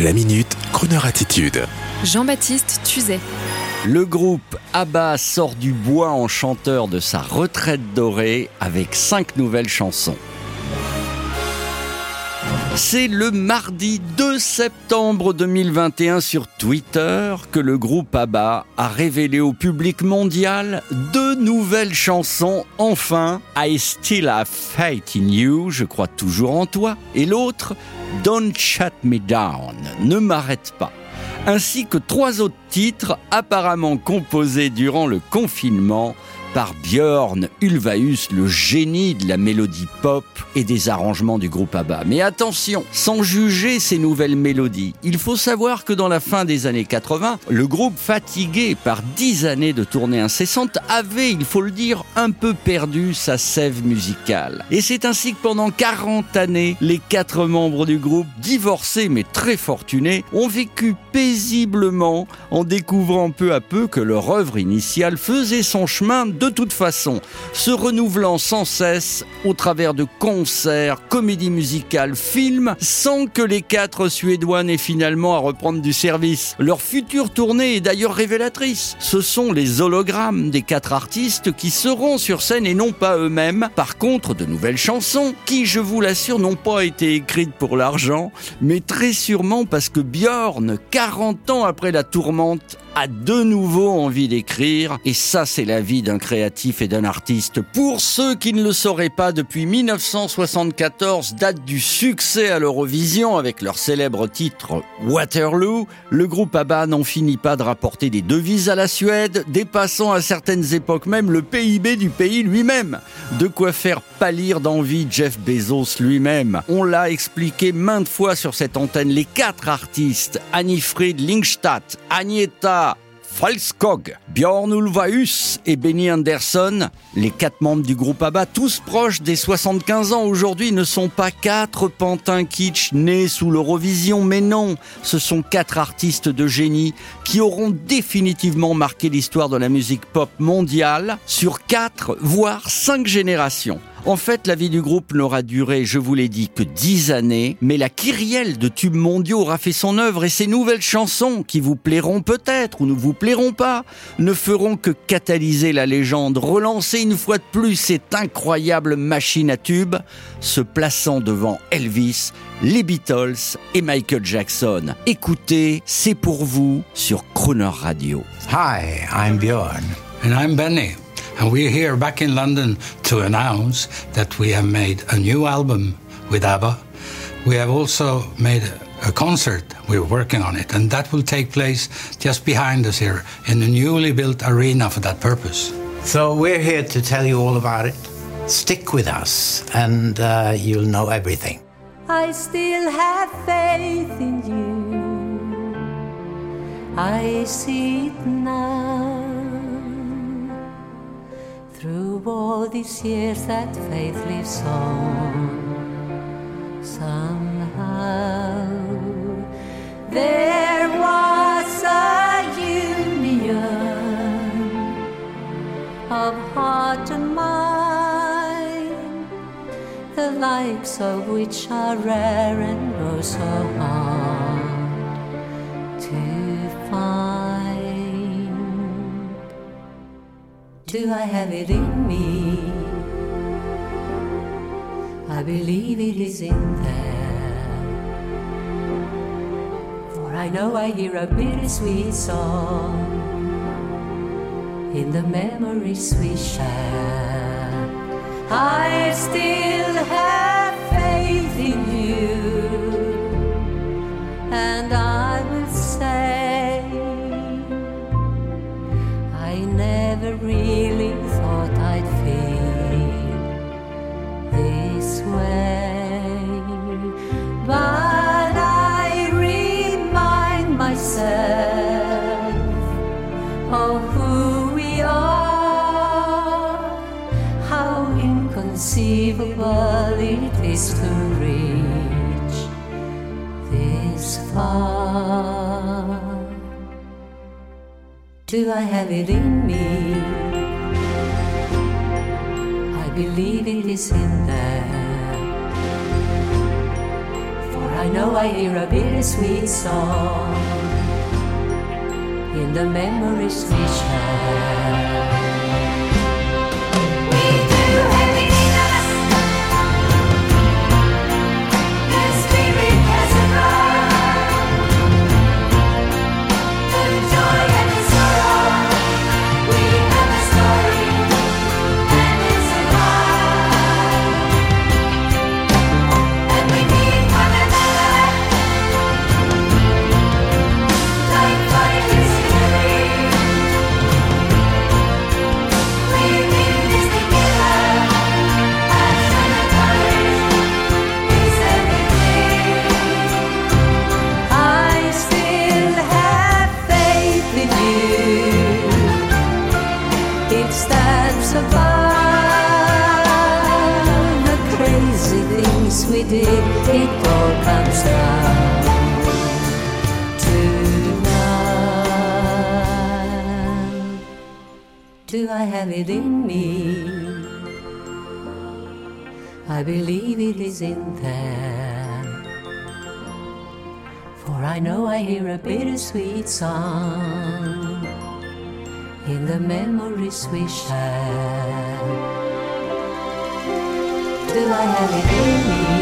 La minute, Kroneur attitude. Jean-Baptiste Tuzet. Le groupe ABBA sort du bois en chanteur de sa retraite dorée avec cinq nouvelles chansons. C'est le mardi 2 septembre 2021 sur Twitter que le groupe ABBA a révélé au public mondial deux nouvelles chansons. Enfin, I Still Have Faith in You, je crois toujours en toi, et l'autre, Don't Shut Me Down, ne m'arrête pas ainsi que trois autres titres apparemment composés durant le confinement par Björn Ulvaeus, le génie de la mélodie pop et des arrangements du groupe ABBA. Mais attention, sans juger ces nouvelles mélodies, il faut savoir que dans la fin des années 80, le groupe fatigué par dix années de tournées incessantes avait, il faut le dire, un peu perdu sa sève musicale. Et c'est ainsi que pendant 40 années, les quatre membres du groupe, divorcés mais très fortunés, ont vécu paisiblement en découvrant peu à peu que leur œuvre initiale faisait son chemin de toute façon, se renouvelant sans cesse au travers de concerts, comédies musicales, films, sans que les quatre Suédois n'aient finalement à reprendre du service. Leur future tournée est d'ailleurs révélatrice. Ce sont les hologrammes des quatre artistes qui seront sur scène et non pas eux-mêmes. Par contre, de nouvelles chansons qui, je vous l'assure, n'ont pas été écrites pour l'argent, mais très sûrement parce que Björn, 40 ans après la tourmente, a de nouveau envie d'écrire, et ça c'est la vie d'un créatif et d'un artiste. Pour ceux qui ne le sauraient pas, depuis 1974, date du succès à l'Eurovision avec leur célèbre titre Waterloo, le groupe ABBA n'en finit pas de rapporter des devises à la Suède, dépassant à certaines époques même le PIB du pays lui-même. De quoi faire pâlir d'envie Jeff Bezos lui-même. On l'a expliqué maintes fois sur cette antenne, les quatre artistes, Annie-Fried Lingstadt, Agneta Falskog, Björn Ulvaeus et Benny Anderson, les quatre membres du groupe ABBA, tous proches des 75 ans aujourd'hui, ne sont pas quatre pantins kitsch nés sous l'Eurovision, mais non, ce sont quatre artistes de génie qui auront définitivement marqué l'histoire de la musique pop mondiale sur quatre, voire cinq générations. En fait, la vie du groupe n'aura duré, je vous l'ai dit, que dix années, mais la kyrielle de tubes mondiaux aura fait son œuvre et ces nouvelles chansons, qui vous plairont peut-être ou ne vous plairont pas, ne feront que catalyser la légende, relancer une fois de plus cette incroyable machine à tubes, se plaçant devant Elvis, les Beatles et Michael Jackson. Écoutez, c'est pour vous sur Croner Radio. Hi, I'm Björn. And I'm Benny. And we're here back in London to announce that we have made a new album with ABBA. We have also made a concert. We're working on it, and that will take place just behind us here in a newly built arena for that purpose. So we're here to tell you all about it. Stick with us, and uh, you'll know everything. I still have faith in you. I see it now. Through all these years, that faith lives on. Somehow, there was a union of heart and mind, the likes of which are rare and oh so hard to find. Do I have it in me? I believe it is in there. I know I hear a bittersweet song in the memories we share. I still have faith in you, and I inconceivable it is to reach this far. Do I have it in me? I believe it is in there. For I know I hear a bittersweet song in the memories we share. We did. It all comes down to love. Do I have it in me? I believe it is in there. For I know I hear a bittersweet song in the memories we share. Do I have it in me?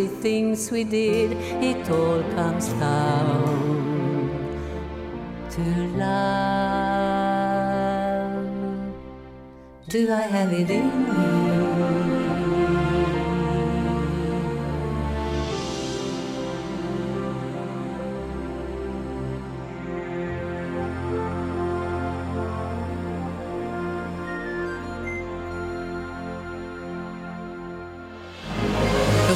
Crazy things we did. It all comes down to love. Do I have it in me?